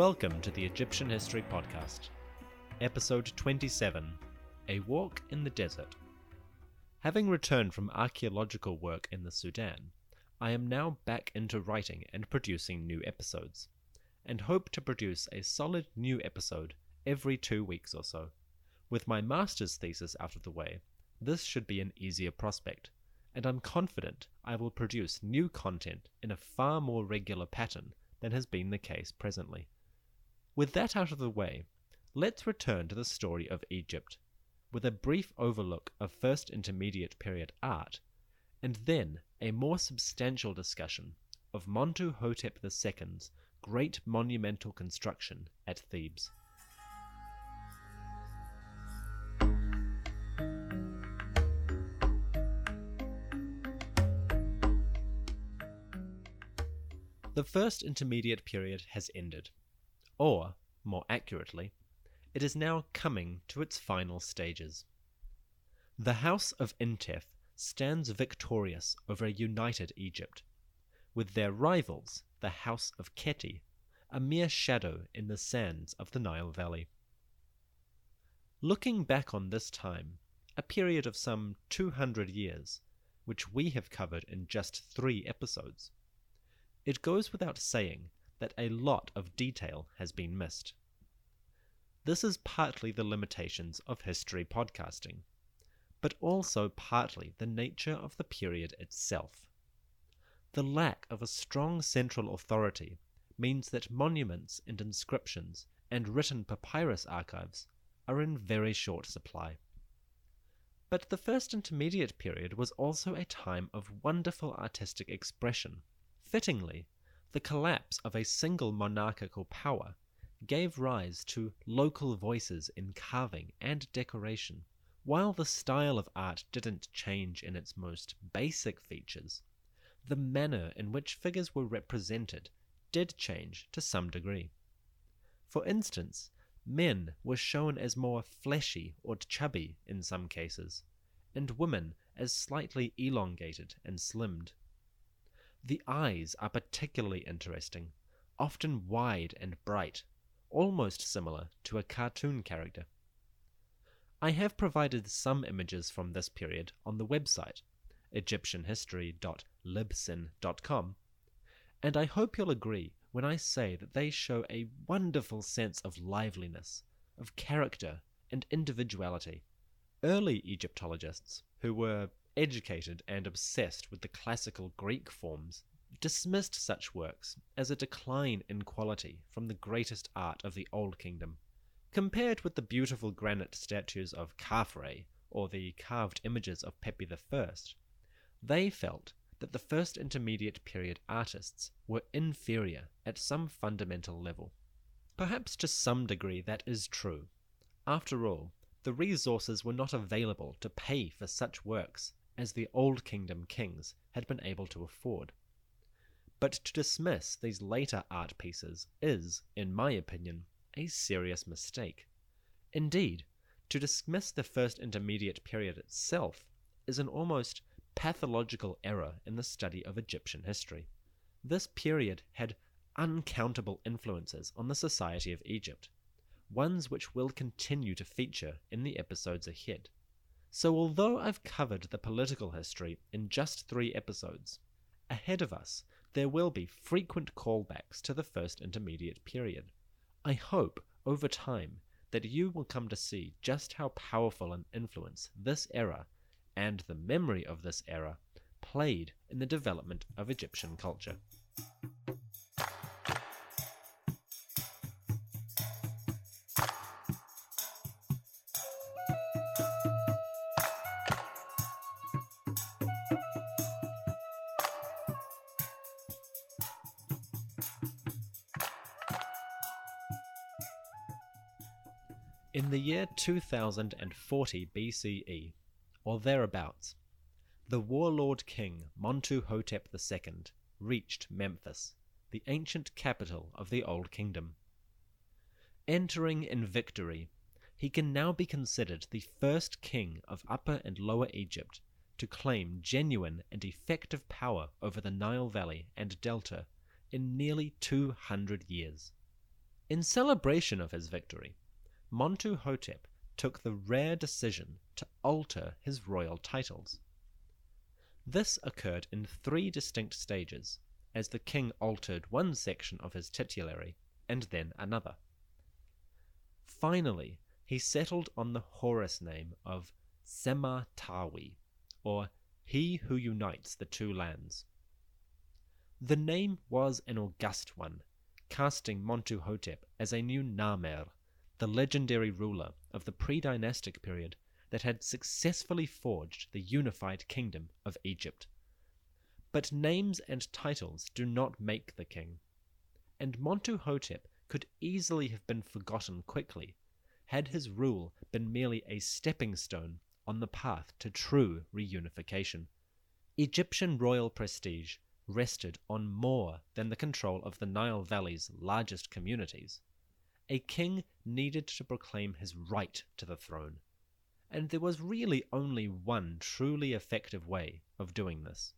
Welcome to the Egyptian History Podcast, Episode 27 A Walk in the Desert. Having returned from archaeological work in the Sudan, I am now back into writing and producing new episodes, and hope to produce a solid new episode every two weeks or so. With my master's thesis out of the way, this should be an easier prospect, and I'm confident I will produce new content in a far more regular pattern than has been the case presently. With that out of the way, let's return to the story of Egypt, with a brief overlook of First Intermediate Period art, and then a more substantial discussion of Montuhotep II's great monumental construction at Thebes. The first intermediate period has ended. Or, more accurately, it is now coming to its final stages. The House of Intef stands victorious over a united Egypt, with their rivals, the House of Keti, a mere shadow in the sands of the Nile Valley. Looking back on this time, a period of some 200 years, which we have covered in just three episodes, it goes without saying that a lot of detail has been missed. This is partly the limitations of history podcasting, but also partly the nature of the period itself. The lack of a strong central authority means that monuments and inscriptions and written papyrus archives are in very short supply. But the first intermediate period was also a time of wonderful artistic expression. Fittingly, the collapse of a single monarchical power gave rise to local voices in carving and decoration. While the style of art didn't change in its most basic features, the manner in which figures were represented did change to some degree. For instance, men were shown as more fleshy or chubby in some cases, and women as slightly elongated and slimmed. The eyes are particularly interesting, often wide and bright, almost similar to a cartoon character. I have provided some images from this period on the website, egyptianhistory.libsyn.com, and I hope you'll agree when I say that they show a wonderful sense of liveliness, of character, and individuality. Early Egyptologists, who were educated and obsessed with the classical Greek forms, dismissed such works as a decline in quality from the greatest art of the Old Kingdom. Compared with the beautiful granite statues of Khafre or the carved images of Pepi I, they felt that the first intermediate period artists were inferior at some fundamental level. Perhaps to some degree that is true. After all, the resources were not available to pay for such works as the Old Kingdom kings had been able to afford. But to dismiss these later art pieces is, in my opinion, a serious mistake. Indeed, to dismiss the first intermediate period itself is an almost pathological error in the study of Egyptian history. This period had uncountable influences on the society of Egypt, ones which will continue to feature in the episodes ahead. So, although I've covered the political history in just three episodes, ahead of us there will be frequent callbacks to the first intermediate period. I hope, over time, that you will come to see just how powerful an influence this era and the memory of this era played in the development of Egyptian culture. In the year 2040 BCE, or thereabouts, the warlord king Montuhotep II reached Memphis, the ancient capital of the Old Kingdom. Entering in victory, he can now be considered the first king of Upper and Lower Egypt to claim genuine and effective power over the Nile Valley and Delta in nearly 200 years. In celebration of his victory, Montuhotep took the rare decision to alter his royal titles. This occurred in three distinct stages, as the king altered one section of his titulary and then another. Finally, he settled on the Horus name of Sematawi, or He who unites the two lands. The name was an august one, casting Montuhotep as a new Narmer, the legendary ruler of the pre dynastic period that had successfully forged the unified kingdom of Egypt. But names and titles do not make the king, and Montuhotep could easily have been forgotten quickly had his rule been merely a stepping stone on the path to true reunification. Egyptian royal prestige rested on more than the control of the Nile Valley's largest communities. A king needed to proclaim his right to the throne, and there was really only one truly effective way of doing this.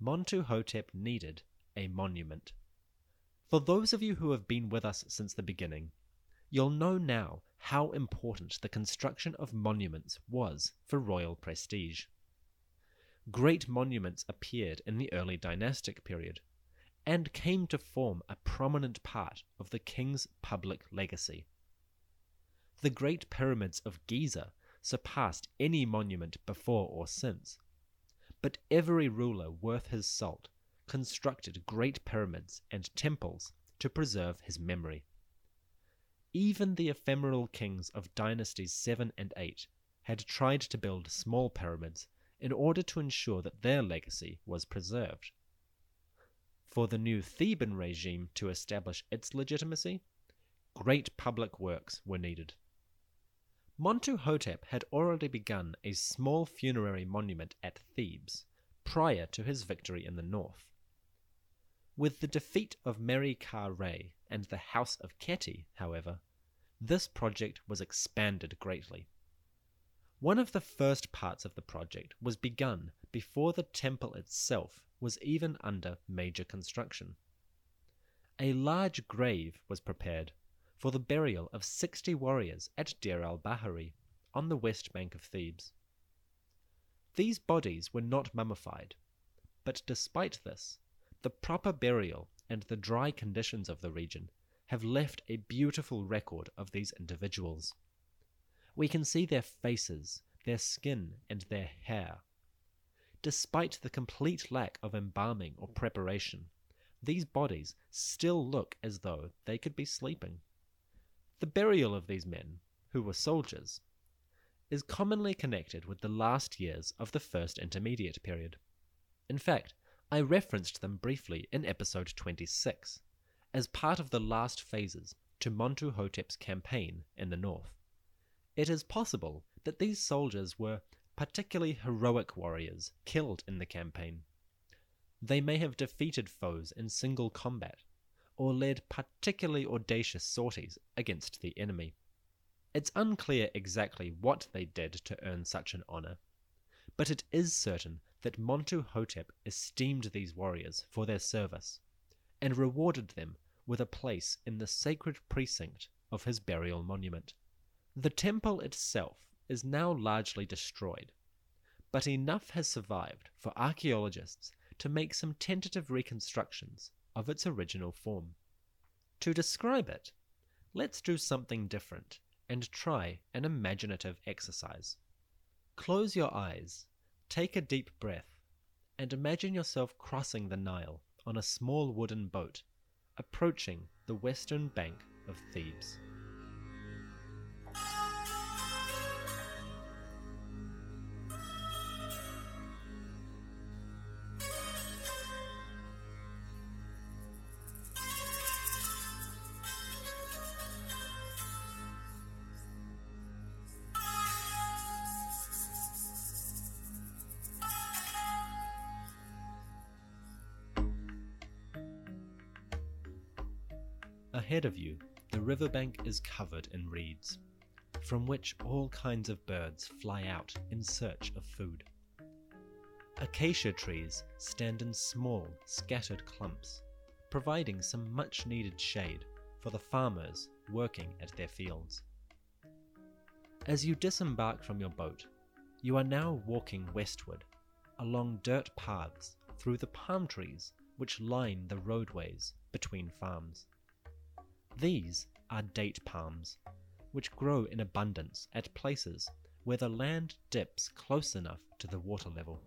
Montuhotep needed a monument. For those of you who have been with us since the beginning, you'll know now how important the construction of monuments was for royal prestige great monuments appeared in the early dynastic period and came to form a prominent part of the king's public legacy. The Great Pyramids of Giza surpassed any monument before or since, but every ruler worth his salt constructed great pyramids and temples to preserve his memory. Even the ephemeral kings of dynasties 7 and 8 had tried to build small pyramids in order to ensure that their legacy was preserved. For the new Theban regime to establish its legitimacy, great public works were needed. Montuhotep had already begun a small funerary monument at Thebes prior to his victory in the north. With the defeat of Ka Re and the House of Keti, however, this project was expanded greatly. One of the first parts of the project was begun before the temple itself was even under major construction. A large grave was prepared for the burial of 60 warriors at Deir al Bahari, on the west bank of Thebes. These bodies were not mummified, but despite this, the proper burial and the dry conditions of the region have left a beautiful record of these individuals. We can see their faces, their skin, and their hair. Despite the complete lack of embalming or preparation, these bodies still look as though they could be sleeping. The burial of these men, who were soldiers, is commonly connected with the last years of the First Intermediate Period. In fact, I referenced them briefly in episode 26, as part of the last phases to Montuhotep's campaign in the north. It is possible that these soldiers were particularly heroic warriors killed in the campaign. They may have defeated foes in single combat, or led particularly audacious sorties against the enemy. It's unclear exactly what they did to earn such an honor, but it is certain that Montuhotep esteemed these warriors for their service, and rewarded them with a place in the sacred precinct of his burial monument. The temple itself is now largely destroyed, but enough has survived for archaeologists to make some tentative reconstructions of its original form. To describe it, let's do something different and try an imaginative exercise. Close your eyes, take a deep breath, and imagine yourself crossing the Nile on a small wooden boat, approaching the western bank of Thebes. Riverbank is covered in reeds, from which all kinds of birds fly out in search of food. Acacia trees stand in small, scattered clumps, providing some much needed shade for the farmers working at their fields. As you disembark from your boat, you are now walking westward along dirt paths through the palm trees which line the roadways between farms. These are date palms, which grow in abundance at places where the land dips close enough to the water level.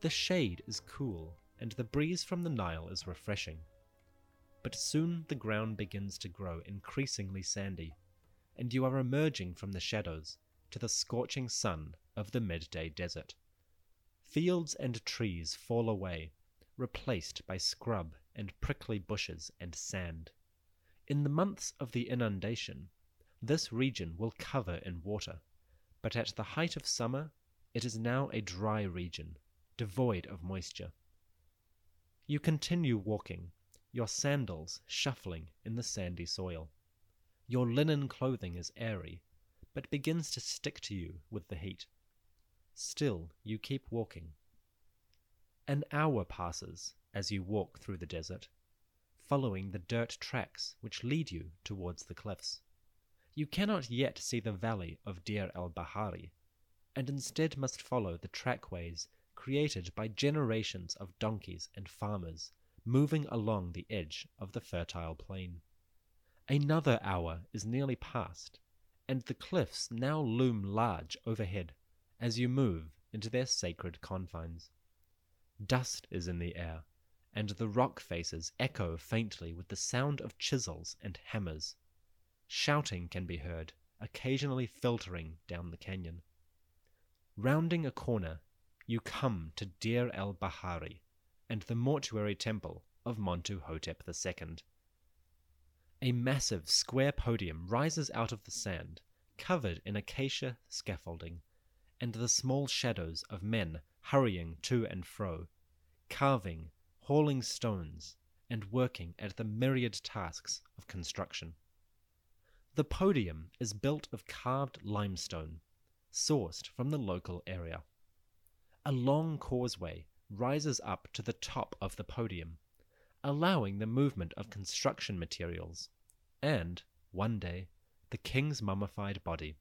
The shade is cool and the breeze from the Nile is refreshing. But soon the ground begins to grow increasingly sandy, and you are emerging from the shadows to the scorching sun of the midday desert. Fields and trees fall away, replaced by scrub and prickly bushes and sand. In the months of the inundation, this region will cover in water, but at the height of summer, it is now a dry region, devoid of moisture. You continue walking, your sandals shuffling in the sandy soil. Your linen clothing is airy, but begins to stick to you with the heat. Still, you keep walking. An hour passes as you walk through the desert, following the dirt tracks which lead you towards the cliffs. You cannot yet see the valley of Deir el Bahari, and instead must follow the trackways created by generations of donkeys and farmers moving along the edge of the fertile plain. Another hour is nearly past, and the cliffs now loom large overhead as you move into their sacred confines. Dust is in the air, and the rock faces echo faintly with the sound of chisels and hammers. Shouting can be heard, occasionally filtering down the canyon. Rounding a corner, you come to Deir el Bahari and the mortuary temple of Montuhotep II. A massive square podium rises out of the sand, covered in acacia scaffolding, and the small shadows of men hurrying to and fro, carving, hauling stones, and working at the myriad tasks of construction. The podium is built of carved limestone, sourced from the local area. A long causeway rises up to the top of the podium, allowing the movement of construction materials, and, one day, the king's mummified body.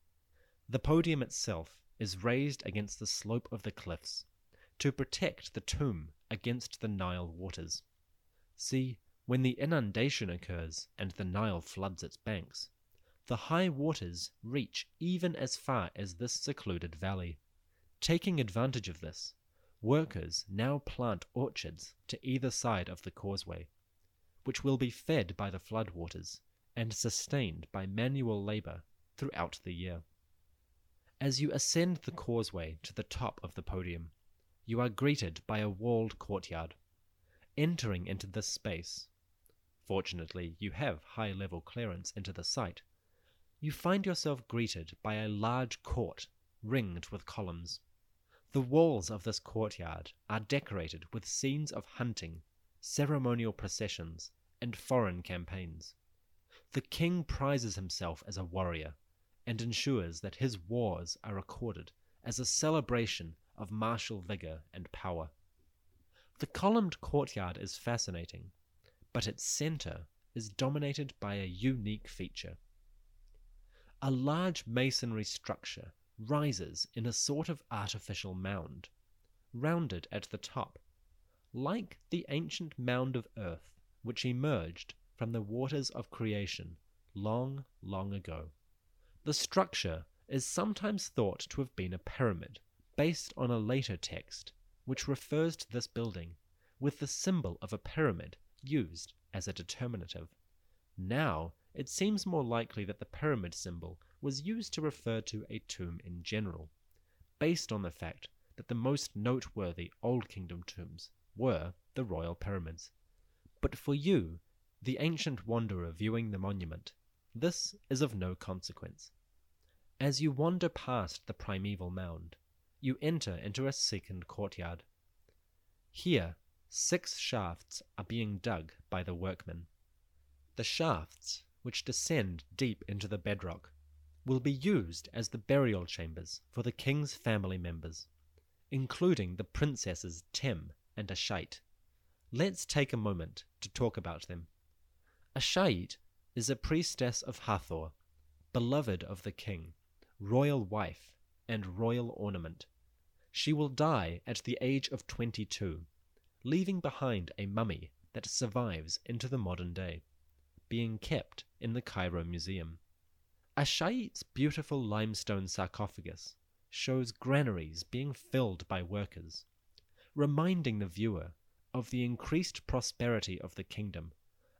The podium itself is raised against the slope of the cliffs to protect the tomb against the Nile waters. See, when the inundation occurs and the Nile floods its banks, the high waters reach even as far as this secluded valley. Taking advantage of this, workers now plant orchards to either side of the causeway, which will be fed by the flood waters and sustained by manual labor throughout the year. As you ascend the causeway to the top of the podium, you are greeted by a walled courtyard. Entering into this space, fortunately, you have high level clearance into the site you find yourself greeted by a large court ringed with columns. The walls of this courtyard are decorated with scenes of hunting, ceremonial processions, and foreign campaigns. The king prizes himself as a warrior and ensures that his wars are recorded as a celebration of martial vigor and power. The columned courtyard is fascinating, but its center is dominated by a unique feature. A large masonry structure rises in a sort of artificial mound, rounded at the top, like the ancient mound of earth which emerged from the waters of creation long, long ago. The structure is sometimes thought to have been a pyramid, based on a later text which refers to this building, with the symbol of a pyramid used as a determinative. Now it seems more likely that the pyramid symbol was used to refer to a tomb in general, based on the fact that the most noteworthy Old Kingdom tombs were the royal pyramids. But for you, the ancient wanderer viewing the monument, this is of no consequence. As you wander past the primeval mound, you enter into a second courtyard. Here, six shafts are being dug by the workmen. The shafts, which descend deep into the bedrock, will be used as the burial chambers for the king's family members, including the princesses Tem and Ashait. Let's take a moment to talk about them. Ashait is a priestess of Hathor, beloved of the king, royal wife, and royal ornament. She will die at the age of 22, leaving behind a mummy that survives into the modern day, being kept in the Cairo Museum. Ashait's beautiful limestone sarcophagus shows granaries being filled by workers, reminding the viewer of the increased prosperity of the kingdom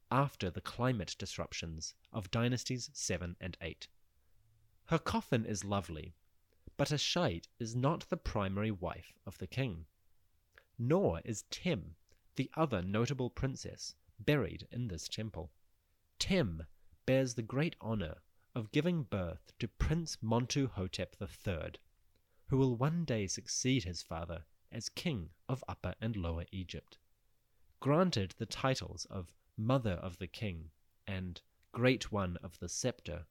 after the climate disruptions of dynasties 7 and 8. Her coffin is lovely, but Ashait is not the primary wife of the king, nor is Tem, the other notable princess, buried in this temple. Tem bears the great honor of giving birth to Prince Montuhotep III, who will one day succeed his father as king of Upper and Lower Egypt. Granted the titles of Mother of the King and Great One of the Scepter,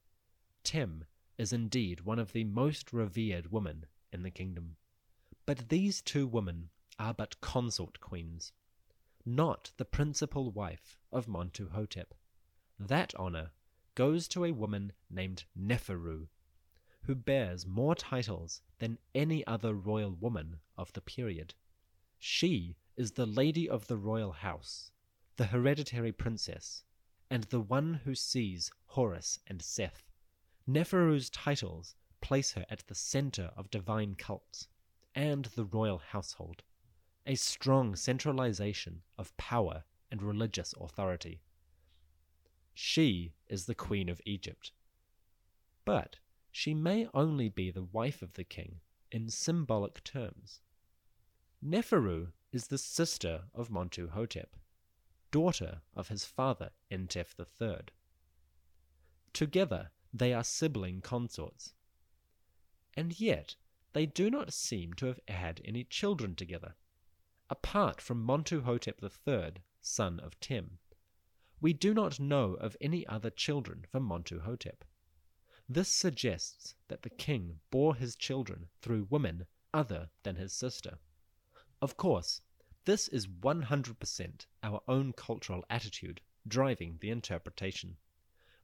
Tem is indeed one of the most revered women in the kingdom. But these two women are but consort queens, not the principal wife of Montuhotep. That honor goes to a woman named Neferu, who bears more titles than any other royal woman of the period. She is the lady of the royal house, the hereditary princess, and the one who sees Horus and Seth. Neferu's titles place her at the center of divine cults and the royal household, a strong centralization of power and religious authority. She is the Queen of Egypt. But she may only be the wife of the king in symbolic terms. Neferu is the sister of Montuhotep, daughter of his father Entef III. Together they are sibling consorts. And yet they do not seem to have had any children together, apart from Montuhotep III, son of Tem we do not know of any other children for Montuhotep. This suggests that the king bore his children through women other than his sister. Of course, this is 100% our own cultural attitude driving the interpretation.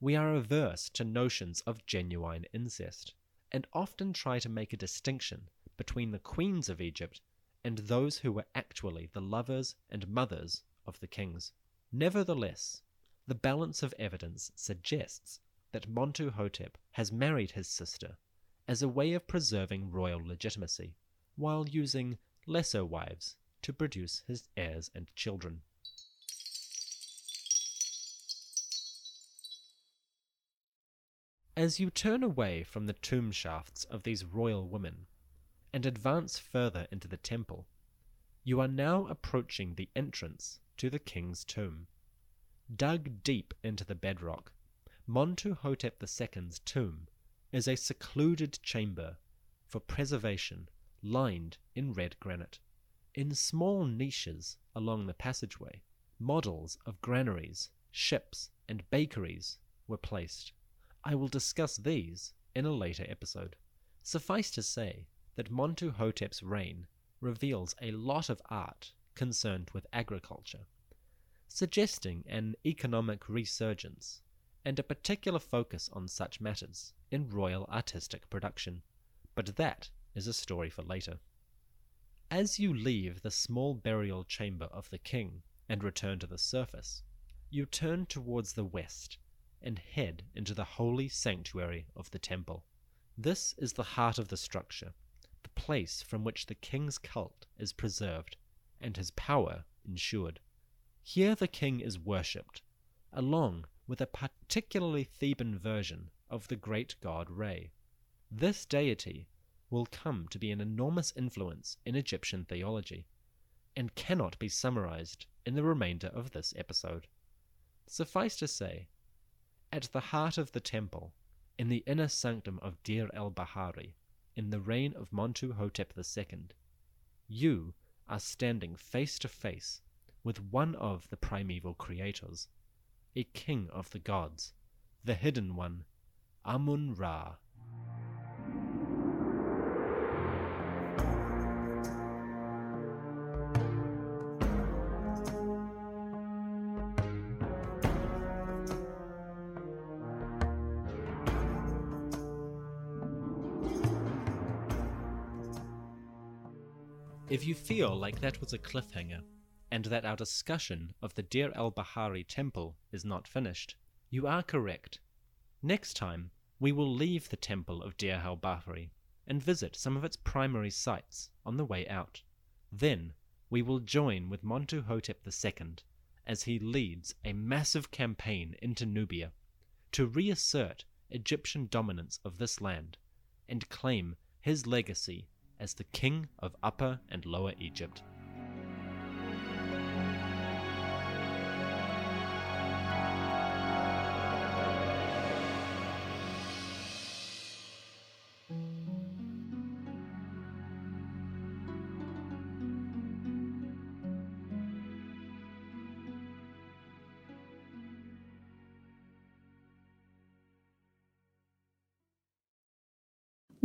We are averse to notions of genuine incest, and often try to make a distinction between the queens of Egypt and those who were actually the lovers and mothers of the kings. Nevertheless, the balance of evidence suggests that Montuhotep has married his sister as a way of preserving royal legitimacy, while using lesser wives to produce his heirs and children. As you turn away from the tomb shafts of these royal women and advance further into the temple, you are now approaching the entrance to the king's tomb. Dug deep into the bedrock, Montuhotep II's tomb is a secluded chamber for preservation lined in red granite. In small niches along the passageway, models of granaries, ships, and bakeries were placed. I will discuss these in a later episode. Suffice to say that Montuhotep's reign reveals a lot of art concerned with agriculture suggesting an economic resurgence and a particular focus on such matters in royal artistic production. But that is a story for later. As you leave the small burial chamber of the king and return to the surface, you turn towards the west and head into the holy sanctuary of the temple. This is the heart of the structure, the place from which the king's cult is preserved and his power ensured. Here the king is worshipped, along with a particularly Theban version of the great god Re. This deity will come to be an enormous influence in Egyptian theology, and cannot be summarized in the remainder of this episode. Suffice to say, at the heart of the temple, in the inner sanctum of Deir el Bahari, in the reign of Montuhotep II, you are standing face to face with one of the primeval creators, a king of the gods, the hidden one, Amun Ra. If you feel like that was a cliffhanger, and that our discussion of the Deir el Bahari temple is not finished, you are correct. Next time, we will leave the temple of Deir el Bahari and visit some of its primary sites on the way out. Then, we will join with Montuhotep II as he leads a massive campaign into Nubia to reassert Egyptian dominance of this land and claim his legacy as the king of Upper and Lower Egypt.